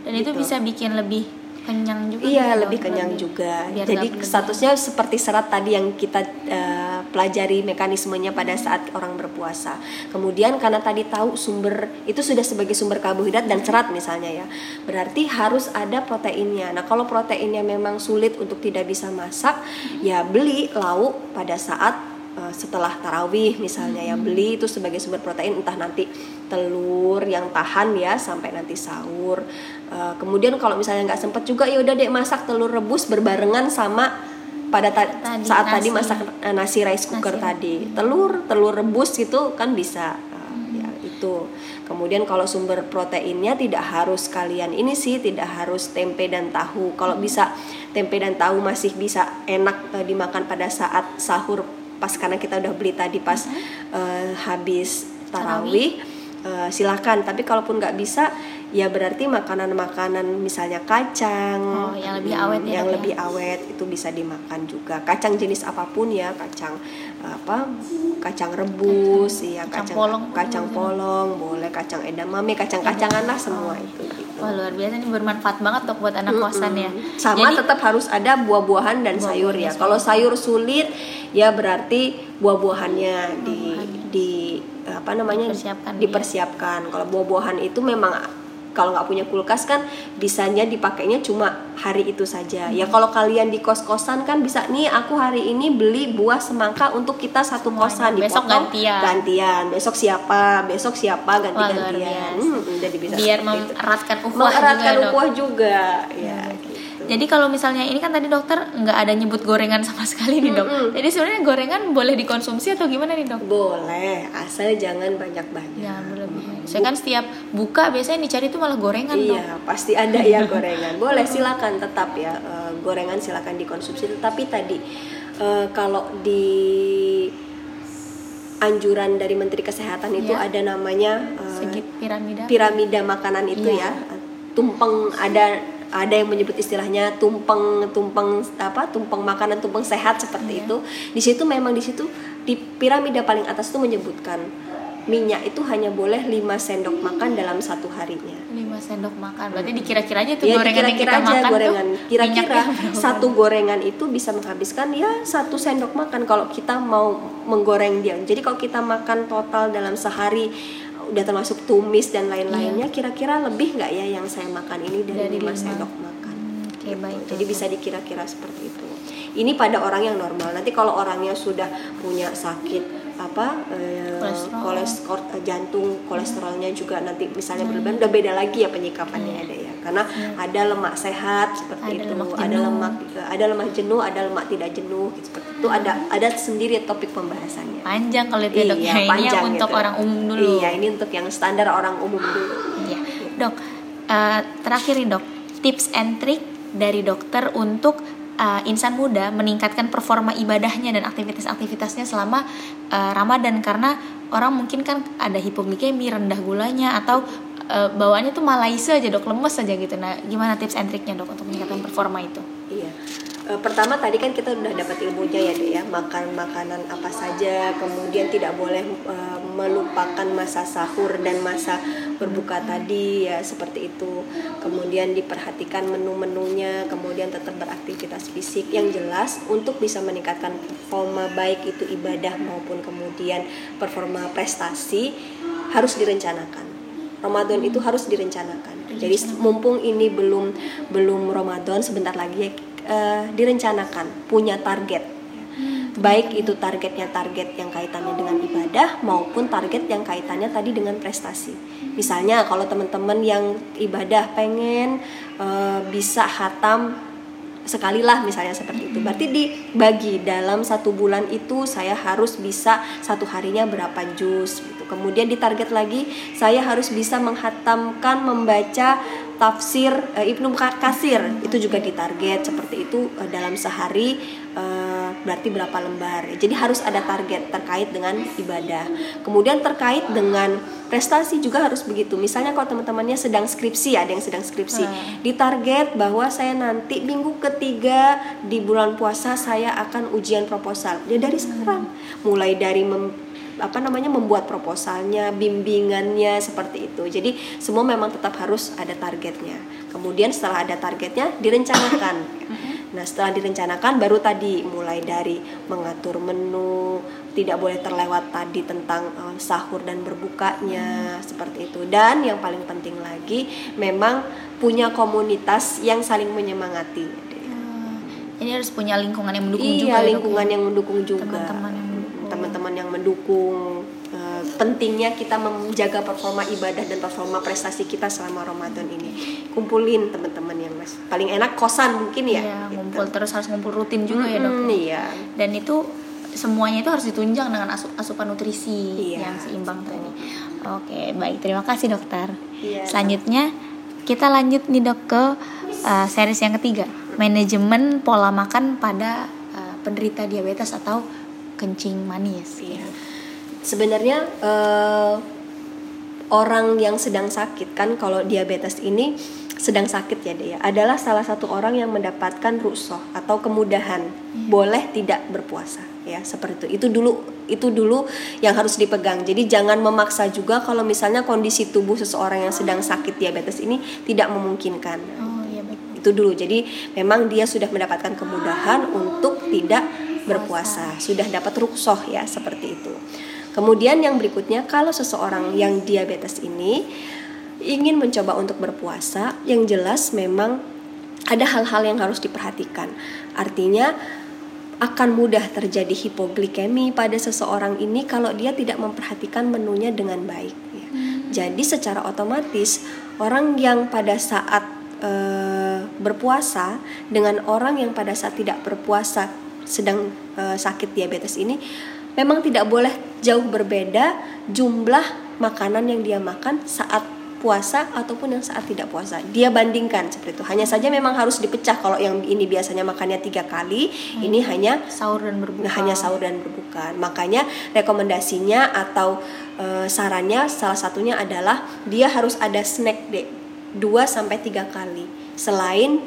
S1: dan itu
S2: Gitu.
S1: bisa bikin lebih kenyang juga
S2: Iya, lebih kenyang
S1: Lebih-
S2: juga.
S1: biar
S2: Jadi statusnya seperti serat tadi yang kita eh, pelajari mekanismenya pada saat orang berpuasa. Kemudian karena tadi tahu sumber itu sudah sebagai sumber karbohidrat dan serat misalnya ya. Berarti harus ada proteinnya. Nah, kalau proteinnya memang sulit untuk tidak bisa masak, ya beli lauk pada saat eh, setelah tarawih misalnya ya beli itu sebagai sumber protein entah nanti telur yang tahan ya sampai nanti sahur Eh, kemudian kalau misalnya nggak sempet juga ya udah deh masak telur rebus berbarengan sama pada ta-
S1: Tadi,
S2: saat tadi
S1: nasi.
S2: masak eh, nasi rice cooker
S1: Nasi.
S2: tadi. Telur telur rebus itu kan bisa. Eh, ya itu. Kemudian kalau sumber proteinnya tidak harus kalian ini sih tidak harus tempe dan tahu. Kalau bisa tempe dan tahu masih bisa enak eh, dimakan pada saat sahur pas karena kita udah beli tadi pas eh, habis tarawih eh, silakan. Tapi kalaupun nggak bisa ya berarti makanan-makanan misalnya kacang
S1: Oh, yang lebih awet ya,
S2: yang
S1: ya?
S2: lebih awet itu bisa dimakan juga kacang jenis apa pun ya kacang apa kacang rebus ya
S1: Kacang
S2: kacang
S1: polong
S2: kacang polong boleh kacang edamame kacang-kacangan lah semua
S1: Oh.
S2: itu gitu.
S1: Wah luar biasa ini bermanfaat banget dok buat anak kosan ya.
S2: sama
S1: Jadi
S2: tetap harus ada buah-buahan dan
S1: Buah-buahan
S2: sayur ya kalau sayur sulit ya berarti buah-buahannya di di apa namanya
S1: Dipersiapkan, ya.
S2: dipersiapkan kalau buah-buahan itu memang kalau nggak punya kulkas kan bisanya dipakainya cuma hari itu saja ya
S1: Hmm.
S2: kalau kalian di kos-kosan kan bisa nih aku hari ini beli buah semangka untuk kita satu
S1: Semuanya.
S2: kosan
S1: Besok
S2: dipotong
S1: gantian.
S2: gantian besok siapa besok siapa
S1: luar
S2: ganti-gantian
S1: biasa.
S2: Hmm, jadi bisa
S1: biar mengeratkan ukhuwah
S2: mengeratkan
S1: juga,
S2: juga ya gitu.
S1: Jadi kalau misalnya ini kan tadi dokter nggak ada nyebut gorengan sama sekali nih dok.
S2: Mm-mm.
S1: Jadi sebenarnya gorengan boleh dikonsumsi atau gimana nih dok?
S2: boleh asal jangan banyak-banyak
S1: berlebihan. Saya kan setiap buka biasanya yang dicari itu malah gorengan.
S2: Iya, pasti ada ya gorengan. Boleh silakan tetap ya eh, gorengan silakan dikonsumsi. Tetapi tadi eh, kalau di anjuran dari Menteri Kesehatan itu
S1: Iya.
S2: ada namanya eh,
S1: Segi piramida.
S2: piramida makanan itu
S1: Iya.
S2: ya. Tumpeng ada ada yang menyebut istilahnya tumpeng tumpeng apa tumpeng makanan tumpeng sehat seperti
S1: Iya.
S2: itu di situ memang di situ di piramida paling atas itu menyebutkan minyak itu hanya boleh 5 sendok makan dalam satu harinya
S1: 5 sendok makan. Berarti dikira-kira aja tuh
S2: ya
S1: gorengan yang
S2: kira-kira
S1: kita
S2: aja
S1: makan
S2: gorengan
S1: tuh
S2: kira-kira satu gorengan itu bisa menghabiskan ya satu sendok makan kalau kita mau menggoreng dia jadi kalau kita makan total dalam sehari udah termasuk tumis dan lain-lainnya kira-kira lebih nggak ya yang saya makan ini dari,
S1: Iya. Dari
S2: lima
S1: lima.
S2: sendok makan
S1: Hmm, Oke, baik.
S2: jadi bisa dikira-kira seperti itu ini pada orang yang normal nanti kalau orangnya sudah punya sakit apa eh,
S1: Kolesterol.
S2: eh, jantung kolesterolnya juga nanti misalnya berlebihan udah beda lagi ya penyikapannya ada ya karena ada lemak sehat seperti
S1: Ada
S2: itu
S1: lemak
S2: ada lemak ada lemak jenuh ada lemak tidak jenuh gitu. seperti itu ada ada sendiri topik pembahasannya
S1: Panjang kalau itu ya, dok.
S2: Iya,
S1: Ya, ini
S2: panjang
S1: untuk
S2: gitu.
S1: orang umum dulu.
S2: iya ini untuk yang standar orang umum dulu
S1: Iya. Dok, eh, terakhir nih dok, tips and trick dari dokter untuk eh, insan muda meningkatkan performa ibadahnya dan aktivitas-aktivitasnya selama eh, Ramadan karena orang mungkin kan ada hipoglikemi, rendah gulanya atau eh, bawaannya tuh malaise aja dok, lemes aja gitu. Nah, gimana tips and triknya dok untuk meningkatkan performa itu?
S2: Iya. E, pertama tadi kan kita udah dapat ilmunya ya deh ya. Makan makanan apa saja kemudian tidak boleh e, melupakan masa sahur dan masa berbuka tadi ya seperti itu. Kemudian diperhatikan menu-menunya kemudian tetap beraktivitas fisik. Yang jelas untuk bisa meningkatkan performa baik itu ibadah maupun kemudian performa prestasi harus direncanakan. Ramadan itu harus direncanakan. Jadi mumpung ini belum belum Ramadan sebentar lagi ya eh, direncanakan punya target. Baik itu targetnya target yang kaitannya dengan ibadah maupun target yang kaitannya tadi dengan prestasi. Misalnya kalau teman-teman yang ibadah pengen eh, bisa hatam sekali lah misalnya seperti itu berarti dibagi dalam satu bulan itu saya harus bisa satu harinya berapa gitu kemudian ditarget lagi saya harus bisa menghatamkan membaca tafsir eh, Ibnu Kasir. Itu juga ditarget seperti itu eh, dalam sehari eh, berarti berapa lembar. Jadi harus ada target terkait dengan ibadah. Kemudian terkait dengan prestasi juga harus begitu. Misalnya kalau teman-temannya sedang skripsi ada yang sedang skripsi
S1: Hmm.
S2: ditarget bahwa saya nanti minggu ketiga di bulan puasa saya akan ujian proposal. Ya dari sekarang. Mulai dari mem- apa namanya membuat proposalnya bimbingannya seperti itu jadi semua memang tetap harus ada targetnya kemudian setelah ada targetnya direncanakan nah setelah direncanakan baru tadi mulai dari mengatur menu tidak boleh terlewat tadi tentang eh, sahur dan berbukanya seperti itu dan yang paling penting lagi memang punya komunitas yang saling menyemangati
S1: Jadi harus punya lingkungan yang mendukung juga.
S2: iya
S1: ya, Dok,
S2: lingkungan
S1: ya?
S2: yang mendukung juga
S1: Teman-teman yang.
S2: Teman-teman yang mendukung Eh, pentingnya kita menjaga performa ibadah dan performa prestasi kita selama Ramadan ini kumpulin teman-teman yang mas paling enak kosan mungkin ya
S1: Iya,
S2: gitu.
S1: ngumpul terus harus ngumpul rutin juga ya dok.
S2: Iya
S1: Dan itu semuanya itu harus ditunjang dengan asu- asupan nutrisi
S2: Iya,
S1: yang seimbang tadi. Oke, baik terima kasih dokter.
S2: Iya.
S1: Selanjutnya kita lanjut nih dok ke uh, series yang ketiga, manajemen pola makan pada uh, penderita diabetes atau kencing manis.
S2: Iya. Sebenarnya eh, orang yang sedang sakit kan kalau diabetes ini sedang sakit ya dia adalah salah satu orang yang mendapatkan rusoh atau kemudahan. Boleh tidak berpuasa ya seperti itu. Itu dulu itu dulu yang harus dipegang. Jadi jangan memaksa juga kalau misalnya kondisi tubuh seseorang yang sedang sakit diabetes ini tidak memungkinkan.
S1: Oh iya
S2: itu dulu. Jadi memang dia sudah mendapatkan kemudahan untuk tidak berpuasa sudah dapat ruksoh ya seperti itu kemudian yang berikutnya kalau seseorang yang diabetes ini ingin mencoba untuk berpuasa yang jelas memang ada hal-hal yang harus diperhatikan artinya akan mudah terjadi hipoglikemi pada seseorang ini kalau dia tidak memperhatikan menunya dengan baik. ya. Jadi secara otomatis orang yang pada saat eh, berpuasa dengan orang yang pada saat tidak berpuasa sedang eh, sakit diabetes ini memang tidak boleh jauh berbeda jumlah makanan yang dia makan saat puasa ataupun yang saat tidak puasa dia bandingkan seperti itu hanya saja memang harus dipecah kalau yang ini biasanya makannya tiga kali ini hanya
S1: Sahur dan berbuka.
S2: Nah, hanya sahur dan berbuka. Makanya rekomendasinya atau eh, sarannya salah satunya adalah dia harus ada snack day. 2 sampai 3 kali selain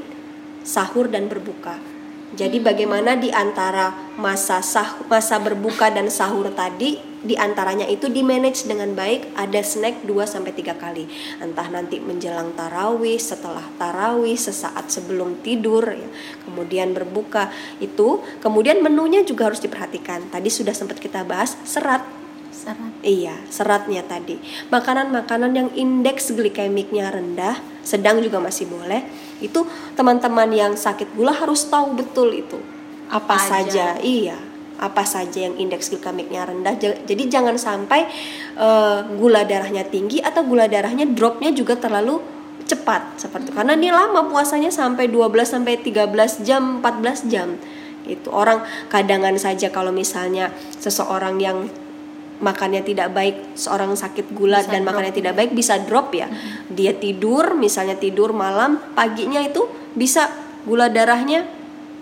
S2: sahur dan berbuka. Jadi bagaimana di antara masa sah, masa berbuka dan sahur tadi di antaranya itu di manage dengan baik ada snack 2 sampai 3 kali. Entah nanti menjelang tarawih, setelah tarawih, sesaat sebelum tidur ya. Kemudian berbuka itu, kemudian menunya juga harus diperhatikan. Tadi sudah sempat kita bahas serat
S1: Serat.
S2: Iya, seratnya tadi. Makanan-makanan yang indeks glikemiknya rendah, sedang juga masih boleh. Itu teman-teman yang sakit gula harus tahu betul itu. Apa,
S1: Apa aja.
S2: saja? Iya, apa saja yang indeks glikemiknya rendah. Ja- Jadi jangan sampai eh, gula darahnya tinggi atau gula darahnya dropnya juga terlalu cepat seperti itu. karena ini lama puasanya sampai 12 sampai 13 jam 14 jam itu orang kadangan saja kalau misalnya seseorang yang makannya tidak baik seorang sakit gula
S1: Bisa
S2: dan
S1: drop.
S2: makannya tidak baik bisa drop ya. Dia tidur misalnya tidur malam paginya itu bisa gula darahnya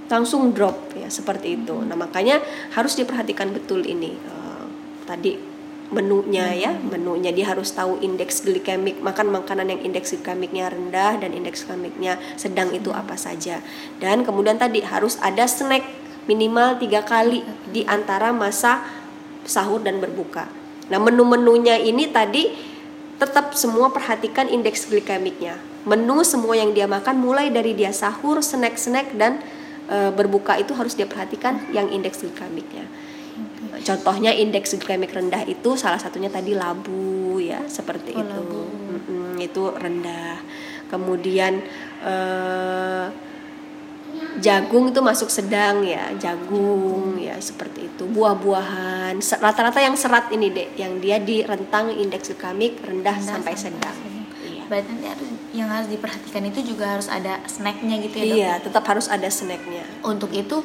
S2: langsung drop ya seperti itu. Nah makanya harus diperhatikan betul ini Eh, tadi menunya ya menunya. Dia harus tahu indeks glikemik makan makanan yang indeks glikemiknya rendah dan indeks glikemiknya sedang itu apa saja. Dan kemudian tadi harus ada snack minimal tiga kali di antara masa sahur dan berbuka. Nah, menu-menunya ini tadi tetap semua perhatikan indeks glikemiknya. Menu semua yang dia makan mulai dari dia sahur, snack-snack dan e, berbuka itu harus dia perhatikan yang indeks glikemiknya. Contohnya indeks glikemik rendah itu salah satunya tadi labu ya, seperti
S1: Oh,
S2: itu.
S1: labu.
S2: Mm-mm, itu rendah. Kemudian eh jagung itu masuk sedang ya jagung ya seperti itu buah-buahan rata-rata yang serat ini deh yang dia di rentang indeks glikemik rendah,
S1: Rendah
S2: sampai
S1: sampai
S2: sedang
S1: sedang.
S2: iya
S1: Berarti nanti harus yang harus diperhatikan itu juga harus ada snacknya gitu ya dok?
S2: iya tetap harus ada snacknya
S1: Untuk itu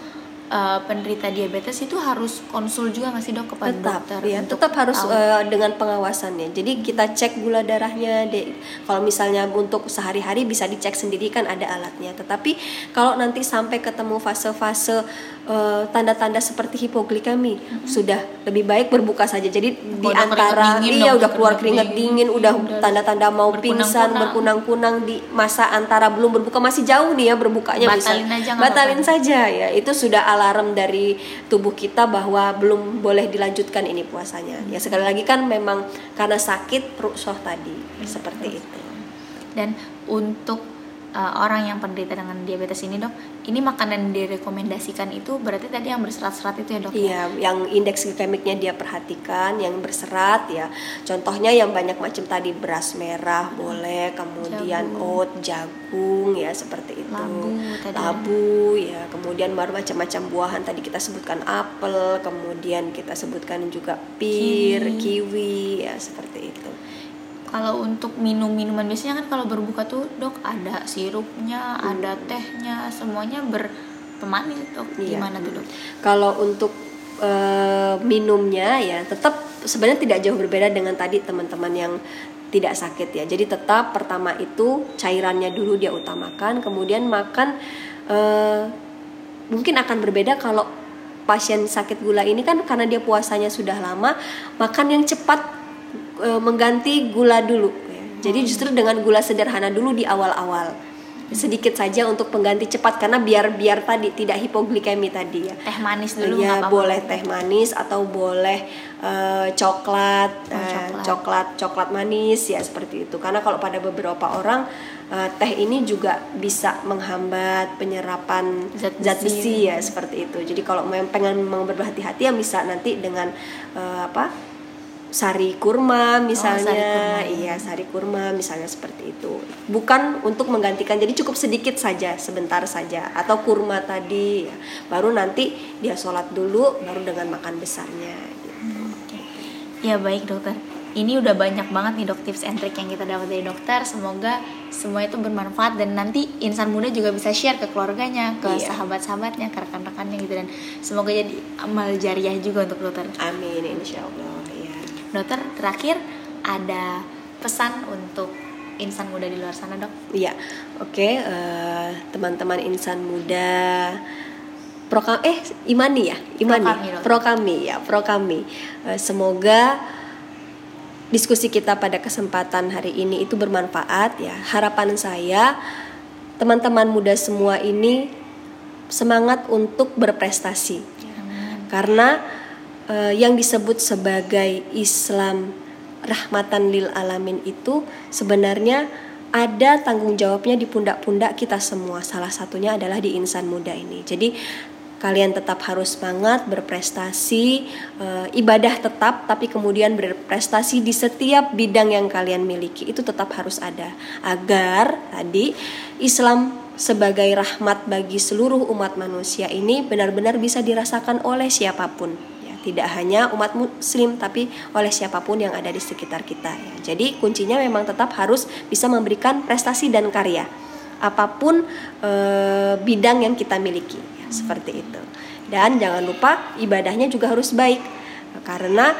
S1: eh, penderita diabetes itu harus konsul juga nggak sih dok kepada
S2: tetap
S1: dokter?
S2: ya
S1: untuk
S2: tetap harus
S1: tahu?
S2: eh, dengan pengawasannya jadi kita cek gula darahnya deh kalau misalnya untuk sehari-hari bisa dicek sendiri kan ada alatnya tetapi kalau nanti sampai ketemu fase-fase eh, tanda-tanda seperti hipoglikemi. Sudah lebih baik berbuka saja. Jadi di
S1: udah keringat
S2: antara
S1: dingin
S2: iya udah keluar keringat dingin. udah
S1: Udah
S2: tanda-tanda mau pingsan
S1: berkunang-kunang.
S2: di masa antara belum berbuka. Masih jauh nih ya berbukanya bisa.
S1: Batalin aja nggak
S2: batalin
S1: apa-apa.
S2: saja ya. Itu sudah alarm dari tubuh kita bahwa belum boleh dilanjutkan ini puasanya. Ya sekali lagi kan memang karena sakit rukshoh tadi. Seperti itu.
S1: Dan untuk uh, orang yang penderita dengan diabetes ini dok, ini makanan yang direkomendasikan itu berarti tadi yang berserat-serat itu ya dok?
S2: Iya, yang indeks glikemiknya dia perhatikan, yang berserat ya. Contohnya yang banyak macam tadi beras merah boleh, kemudian
S1: Jagung.
S2: oat, jagung ya seperti itu.
S1: Labu tadi ya.
S2: Labu ya, kemudian baru macam-macam buahan tadi kita sebutkan apel, kemudian kita sebutkan juga pir,
S1: Kiwi.
S2: kiwi ya seperti itu.
S1: Kalau untuk minum-minuman biasanya kan kalau berbuka tuh dok ada sirupnya, ada tehnya, semuanya berpemanis dok.
S2: Iya.
S1: Gimana tuh dok?
S2: Kalau untuk eh, minumnya ya tetap sebenarnya tidak jauh berbeda dengan tadi teman-teman yang tidak sakit ya. Jadi tetap pertama itu cairannya dulu dia utamakan, kemudian makan eh, mungkin akan berbeda kalau pasien sakit gula ini kan karena dia puasanya sudah lama, makan yang cepat eh, mengganti gula dulu. ya. Jadi justru dengan gula sederhana dulu di awal-awal sedikit saja untuk pengganti cepat karena biar biar tadi tidak hipoglikemi tadi ya.
S1: Teh manis dulu
S2: Ya
S1: nggak apa-apa.
S2: boleh teh manis atau boleh eh, coklat,
S1: Oh,
S2: eh,
S1: coklat.
S2: coklat coklat manis ya seperti itu. Karena kalau pada beberapa orang eh, teh ini juga bisa menghambat penyerapan
S1: Zat
S2: zat,
S1: besi.
S2: besi ya seperti itu. Jadi kalau memang pengen mau berhati-hati ya bisa nanti dengan eh, apa? Sari kurma misalnya,
S1: sari kurma.
S2: iya sari kurma misalnya seperti itu. Bukan untuk menggantikan, jadi cukup sedikit saja, sebentar saja, atau kurma tadi, ya. baru nanti dia sholat dulu, baru dengan makan besarnya. Gitu.
S1: Oke. Ya baik dokter. Ini udah banyak banget nih dok tips and trick yang kita dapat dari dokter. Semoga semua itu bermanfaat dan nanti insan muda juga bisa share ke keluarganya, ke
S2: Iya.
S1: sahabat-sahabatnya, ke rekan-rekannya gitu dan semoga jadi amal jariah juga untuk dokter.
S2: Amin, insya Allah. Ya.
S1: Dokter terakhir ada pesan untuk insan muda di luar sana dok?
S2: Iya, oke eh, teman-teman insan muda pro eh imani ya imani pro kami ya pro kami Eh, semoga diskusi kita pada kesempatan hari ini itu bermanfaat ya. Harapan saya teman-teman muda semua ini semangat untuk berprestasi. Karena uh, yang disebut sebagai Islam rahmatan lil alamin itu sebenarnya ada tanggung jawabnya di pundak-pundak kita semua. Salah satunya adalah di insan muda ini. Jadi kalian tetap harus semangat berprestasi e, ibadah tetap tapi kemudian berprestasi di setiap bidang yang kalian miliki itu tetap harus ada agar tadi Islam sebagai rahmat bagi seluruh umat manusia ini benar-benar bisa dirasakan oleh siapa pun tidak hanya umat muslim tapi oleh siapa pun yang ada di sekitar kita ya jadi kuncinya memang tetap harus bisa memberikan prestasi dan karya apa pun e, bidang yang kita miliki seperti itu. Dan jangan lupa ibadahnya juga harus baik karena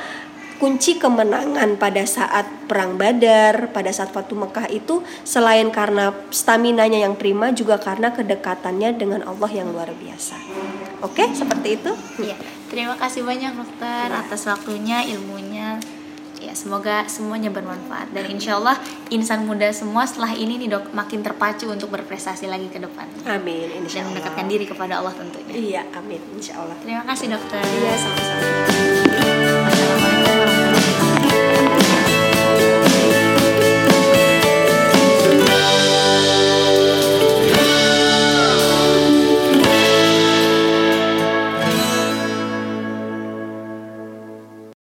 S2: kunci kemenangan pada saat perang Badar, pada saat Fatu Mekah itu selain karena stamina-nya yang prima juga karena kedekatannya dengan Allah yang luar biasa. Oke, seperti itu.
S1: Iya. Terima kasih banyak dokter atas waktunya, ilmunya. Ya semoga semuanya bermanfaat. Dan insya Allah insan muda semua setelah ini nih dok makin terpacu untuk berprestasi lagi ke depan.
S2: Amin insya
S1: dan mendekatkan diri kepada Allah tentunya.
S2: Iya amin insya Allah.
S1: Terima kasih dokter.
S2: Iya sama-sama